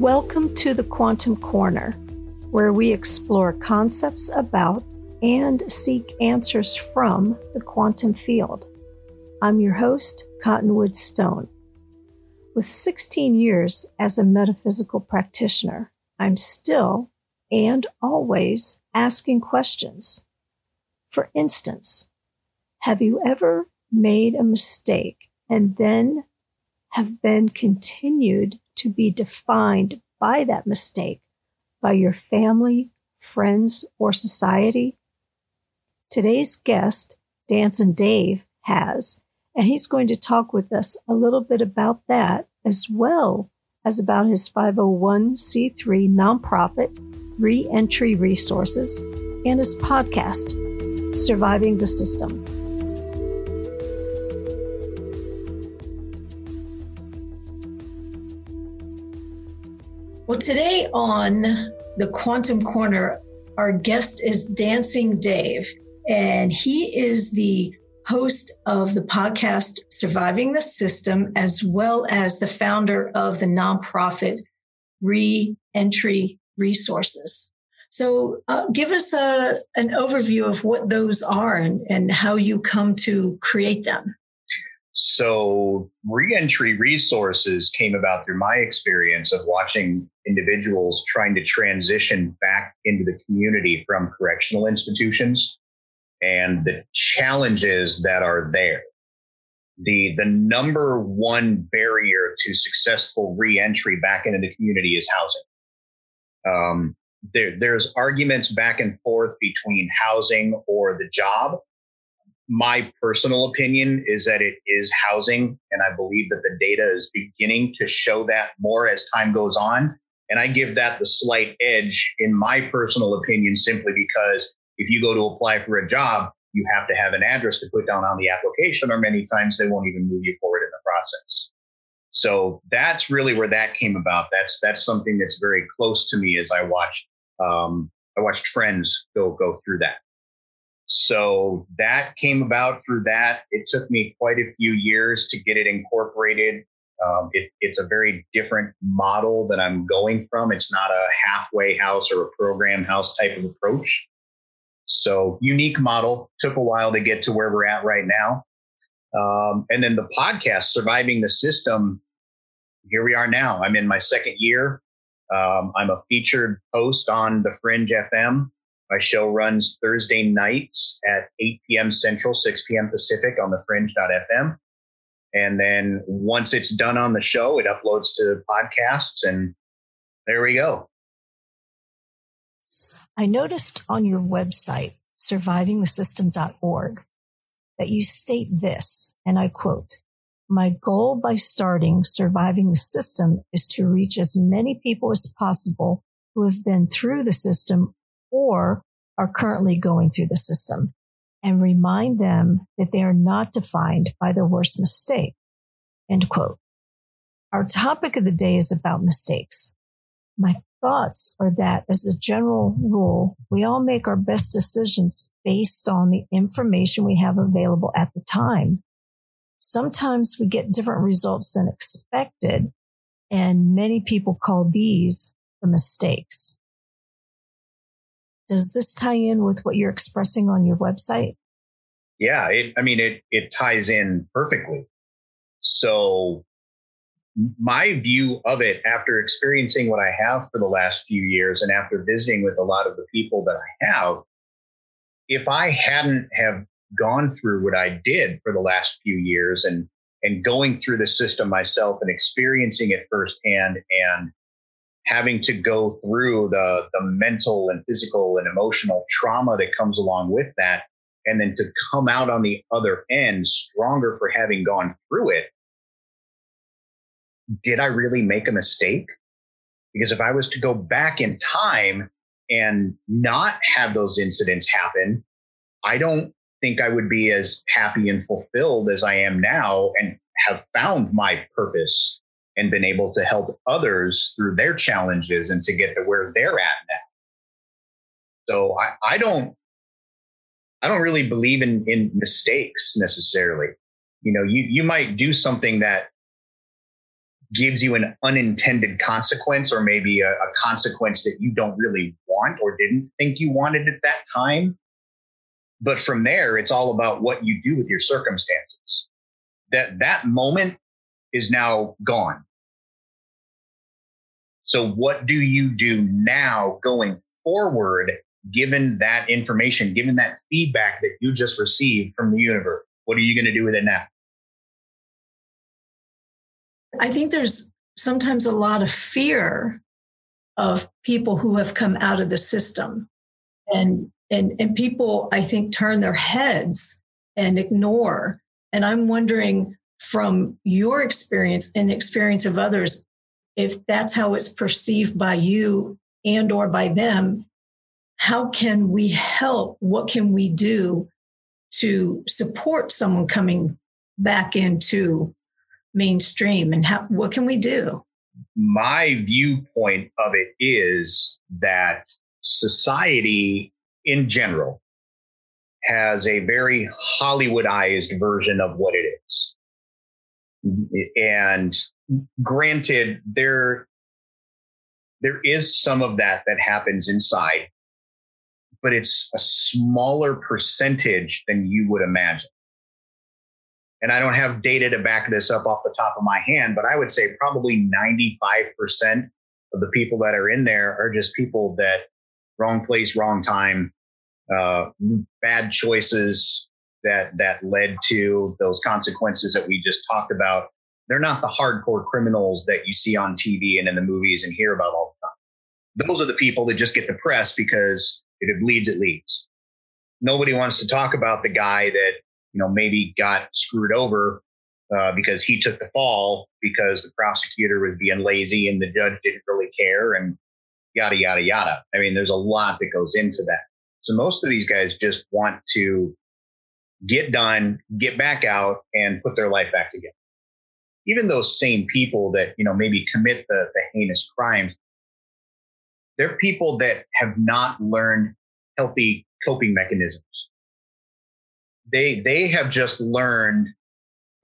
Welcome to the Quantum Corner, where we explore concepts about and seek answers from the quantum field. I'm your host, Cottonwood Stone. With 16 years as a metaphysical practitioner, I'm still and always asking questions. For instance, have you ever made a mistake and then have been continued to be defined by that mistake by your family, friends, or society? Today's guest, Dancing Dave, has, and he's going to talk with us a little bit about that as well as about his 501c3 nonprofit, Reentry Resources, and his podcast, Surviving the System. Well, today on the Quantum Corner, our guest is Dancing Dave, and he is the host of the podcast Surviving the System, as well as the founder of the nonprofit Re-Entry Resources. So, uh, give us a, an overview of what those are and, and how you come to create them. So, reentry resources came about through my experience of watching individuals trying to transition back into the community from correctional institutions and the challenges that are there. The, the number one barrier to successful reentry back into the community is housing. Um, there, there's arguments back and forth between housing or the job my personal opinion is that it is housing, and I believe that the data is beginning to show that more as time goes on. And I give that the slight edge, in my personal opinion, simply because if you go to apply for a job, you have to have an address to put down on the application, or many times they won't even move you forward in the process. So that's really where that came about. That's that's something that's very close to me as I watched um, I watched friends go go through that. So that came about through that. It took me quite a few years to get it incorporated. Um, it, it's a very different model that I'm going from. It's not a halfway house or a program house type of approach. So unique model. Took a while to get to where we're at right now. Um, and then the podcast, Surviving the System. Here we are now. I'm in my second year. Um, I'm a featured host on the Fringe FM. My show runs Thursday nights at 8 p.m. Central, 6 p.m. Pacific on the fringe.fm. And then once it's done on the show, it uploads to podcasts and there we go. I noticed on your website, survivingthesystem.org, that you state this, and I quote, my goal by starting surviving the system is to reach as many people as possible who have been through the system or are currently going through the system and remind them that they are not defined by their worst mistake. End quote. Our topic of the day is about mistakes. My thoughts are that as a general rule, we all make our best decisions based on the information we have available at the time. Sometimes we get different results than expected, and many people call these the mistakes. Does this tie in with what you're expressing on your website? Yeah, it, I mean, it, it ties in perfectly. So my view of it after experiencing what I have for the last few years and after visiting with a lot of the people that I have, if I hadn't have gone through what I did for the last few years and and going through the system myself and experiencing it firsthand and having to go through the the mental and physical and emotional trauma that comes along with that and then to come out on the other end stronger for having gone through it did i really make a mistake? Because if i was to go back in time and not have those incidents happen i don't think i would be as happy and fulfilled as i am now and have found my purpose and been able to help others through their challenges and to get to where they're at now. So I, I don't I don't really believe in in mistakes necessarily. You know, you you might do something that gives you an unintended consequence or maybe a, a, consequence that you don't really want or didn't think you wanted at that time. But from there, it's all about what you do with your circumstances. That that moment is now gone. So what do you do now going forward, given that information, given that feedback that you just received from the universe? What are you going to do with it now? I think there's sometimes a lot of fear of people who have come out of the system. And and and people I think turn their heads and ignore. And I'm wondering from your experience and the experience of others, if that's how it's perceived by you and or by them, how can we help? What can we do to support someone coming back into mainstream and how, what can we do? My viewpoint of it is that society in general has a very Hollywoodized version of what it is. And granted, there, there is some of that that happens inside, but it's a smaller percentage than you would imagine. And I don't have data to back this up off the top of my hand, but I would say probably 95% of the people that are in there are just people that wrong place, wrong time, uh, bad choices that that led to those consequences that we just talked about. They're not the hardcore criminals that you see on TV and in the movies and hear about all the time. Those are the people that just get the press because if it bleeds, it leads. Nobody wants to talk about the guy that you know, maybe got screwed over uh, because he took the fall because the prosecutor was being lazy and the judge didn't really care and yada, yada, yada. I mean, there's a lot that goes into that. So most of these guys just want to get done, get back out and put their life back together. Even those same people that, you know, maybe commit the, the heinous crimes, they're people that have not learned healthy coping mechanisms they they have just learned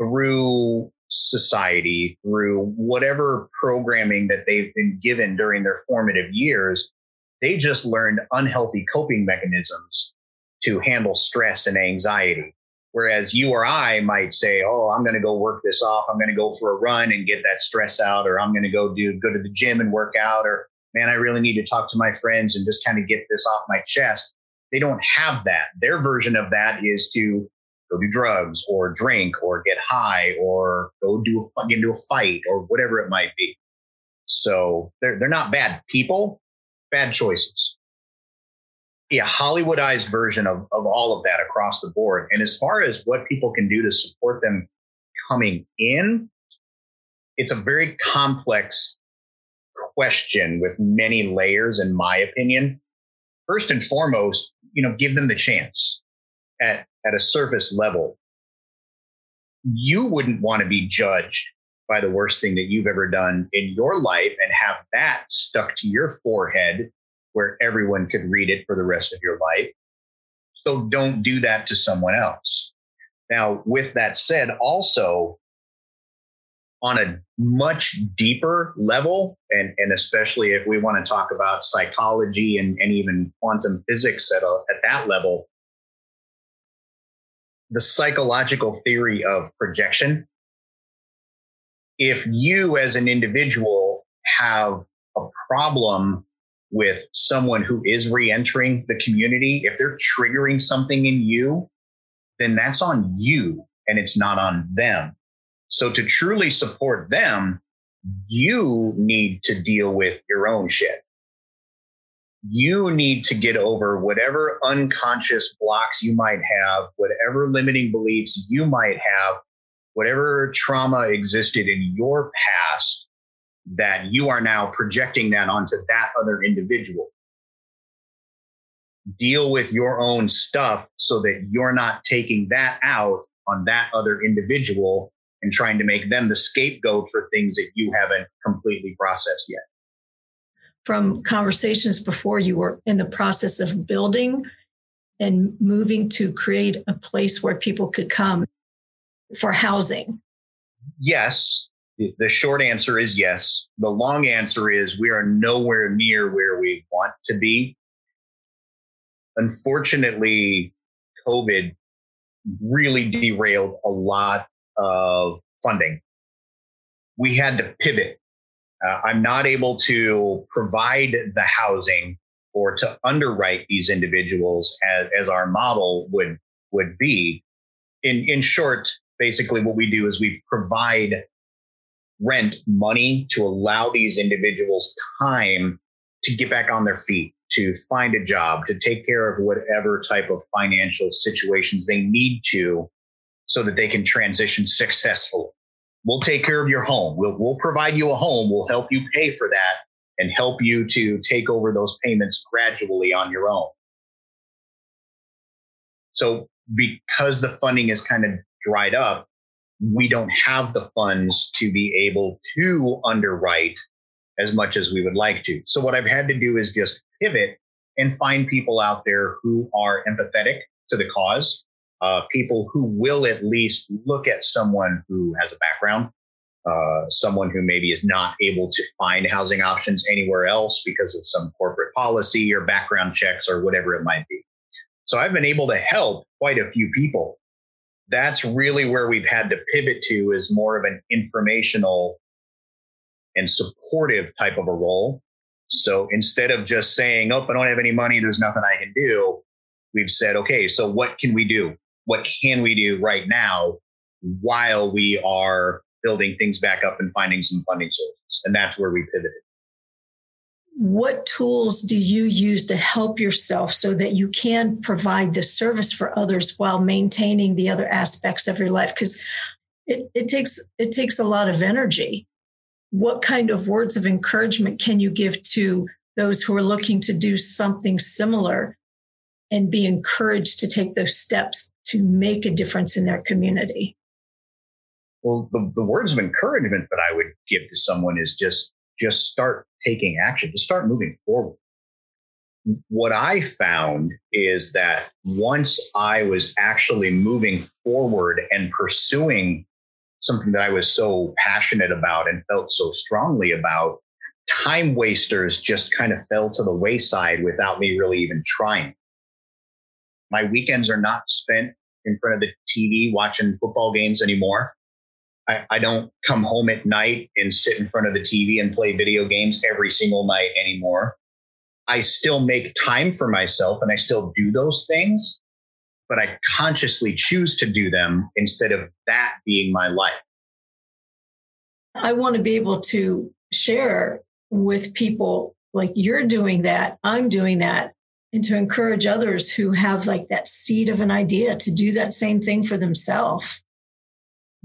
through society through whatever programming that they've been given during their formative years they just learned unhealthy coping mechanisms to handle stress and anxiety whereas you or i might say oh i'm going to go work this off i'm going to go for a run and get that stress out or i'm going to go do go to the gym and work out or man i really need to talk to my friends and just kind of get this off my chest they don't have that. Their version of that is to go do drugs or drink or get high or go do a, get into a fight or whatever it might be. So they're, they're not bad people, bad choices. Yeah, Hollywoodized version of, of all of that across the board. And as far as what people can do to support them coming in, it's a very complex question with many layers, in my opinion. First and foremost, you know, give them the chance at, at a surface level. You wouldn't want to be judged by the worst thing that you've ever done in your life and have that stuck to your forehead where everyone could read it for the rest of your life. So don't do that to someone else. Now, with that said, also on a much deeper level, and, and especially if we want to talk about psychology and, and even quantum physics at, a, at that level, the psychological theory of projection. If you as an individual have a problem with someone who is re-entering the community, if they're triggering something in you, then that's on you and it's not on them. So to truly support them, you need to deal with your own shit. You need to get over whatever unconscious blocks you might have, whatever limiting beliefs you might have, whatever trauma existed in your past that you are now projecting that onto that other individual. Deal with your own stuff so that you're not taking that out on that other individual and trying to make them the scapegoat for things that you haven't completely processed yet. From conversations before, you were in the process of building and moving to create a place where people could come for housing. Yes. The short answer is yes. The long answer is we are nowhere near where we want to be. Unfortunately, COVID really derailed a lot of funding. We had to pivot. Uh, I'm not able to provide the housing or to underwrite these individuals as, as our model would would be. In in short, basically what we do is we provide rent money to allow these individuals time to get back on their feet, to find a job, to take care of whatever type of financial situations they need to so that they can transition successfully. We'll take care of your home. We'll, we'll provide you a home. We'll help you pay for that and help you to take over those payments gradually on your own. So because the funding is kind of dried up, we don't have the funds to be able to underwrite as much as we would like to. So what I've had to do is just pivot and find people out there who are empathetic to the cause, uh, people who will at least look at someone who has a background, uh, someone who maybe is not able to find housing options anywhere else because of some corporate policy or background checks or whatever it might be. So I've been able to help quite a few people. That's really where we've had to pivot to is more of an informational and supportive type of a role. So instead of just saying, Oh, I don't have any money, there's nothing I can do. We've said, okay, so what can we do? What can we do right now while we are building things back up and finding some funding sources? And that's where we pivoted what tools do you use to help yourself so that you can provide the service for others while maintaining the other aspects of your life? Because it, it takes it takes a lot of energy. What kind of words of encouragement can you give to those who are looking to do something similar and be encouraged to take those steps to make a difference in their community? Well the, the words of encouragement that i would give to someone is just just start taking action, to start moving forward. What I found is that once I was actually moving forward and pursuing something that I was so passionate about and felt so strongly about, time wasters just kind of fell to the wayside without me really even trying. My weekends are not spent in front of the TV watching football games anymore. I, I don't come home at night and sit in front of the TV and play video games every single night anymore. I still make time for myself and I still do those things, but I consciously choose to do them instead of that being my life. I want to be able to share with people like you're doing that, I'm doing that, and to encourage others who have like that seed of an idea to do that same thing for themselves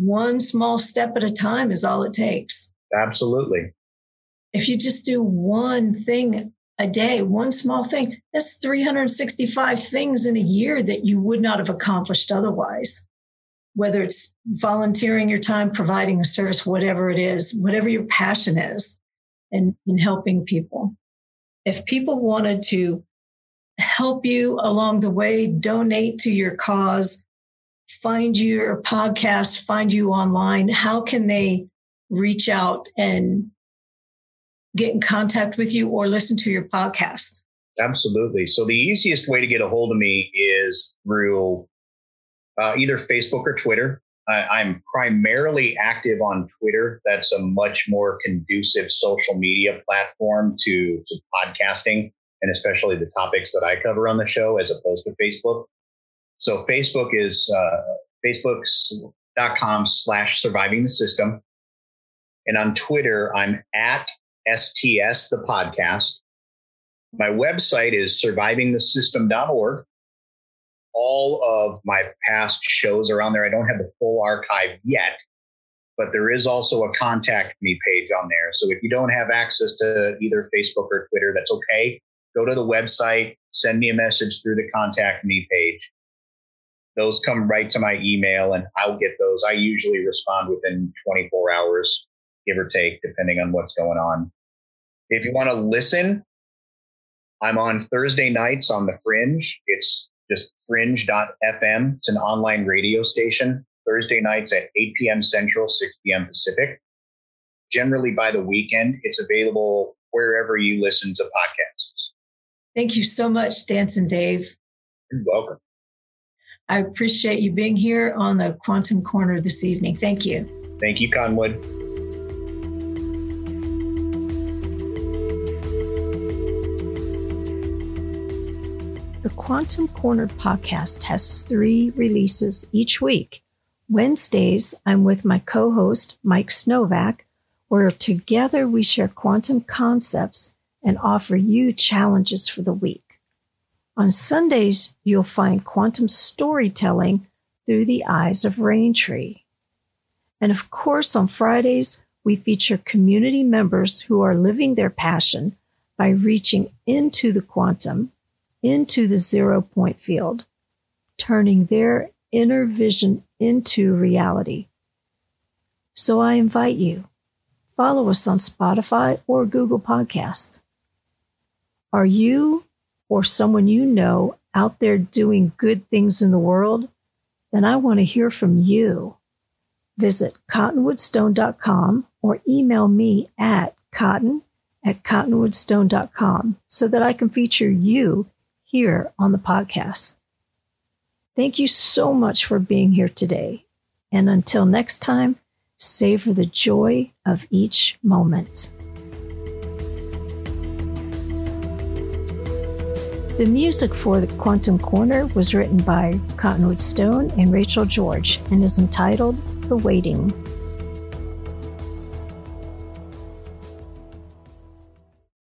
one small step at a time is all it takes. Absolutely. If you just do one thing a day, one small thing, that's 365 things in a year that you would not have accomplished otherwise. Whether it's volunteering your time, providing a service, whatever it is, whatever your passion is, and in helping people. If people wanted to help you along the way, donate to your cause, find your podcast, find you online? How can they reach out and get in contact with you or listen to your podcast? Absolutely. So the easiest way to get a hold of me is through uh, either Facebook or Twitter. I, am primarily active on Twitter. That's a much more conducive social media platform to, to podcasting and especially the topics that I cover on the show as opposed to Facebook. So Facebook is uh, facebook's.com slash surviving the system. And on Twitter, I'm at STS, the podcast. My website is survivingthesystem.org. All of my past shows are on there. I don't have the full archive yet, but there is also a contact me page on there. So if you don't have access to either Facebook or Twitter, that's okay. Go to the website, send me a message through the contact me page those come right to my email and I'll get those. I usually respond within 24 hours, give or take, depending on what's going on. If you want to listen, I'm on Thursday nights on the Fringe. It's just fringe.fm. It's an online radio station. Thursday nights at 8 p.m. Central, 6 p.m. Pacific. generally by the weekend. It's available wherever you listen to podcasts. Thank you so much, Dancing Dave. You're welcome. I appreciate you being here on the Quantum Corner this evening. Thank you. Thank you, Cottonwood. The Quantum Corner podcast has three releases each week. Wednesdays, I'm with my co host, Mike Snovak, where together we share quantum concepts and offer you challenges for the week. On Sundays, you'll find quantum storytelling through the eyes of Raintree. And of course, on Fridays, we feature community members who are living their passion by reaching into the quantum, into the zero point field, turning their inner vision into reality. So I invite you, follow us on Spotify or Google Podcasts. Are you or someone you know out there doing good things in the world? Then I want to hear from you. Visit cottonwoodstone.com or email me at cotton at cottonwoodstone.com so that I can feature you here on the podcast. Thank you so much for being here today. And until next time, savor the joy of each moment. The music for the Quantum Corner was written by Cottonwood Stone and Rachel George and is entitled The Waiting.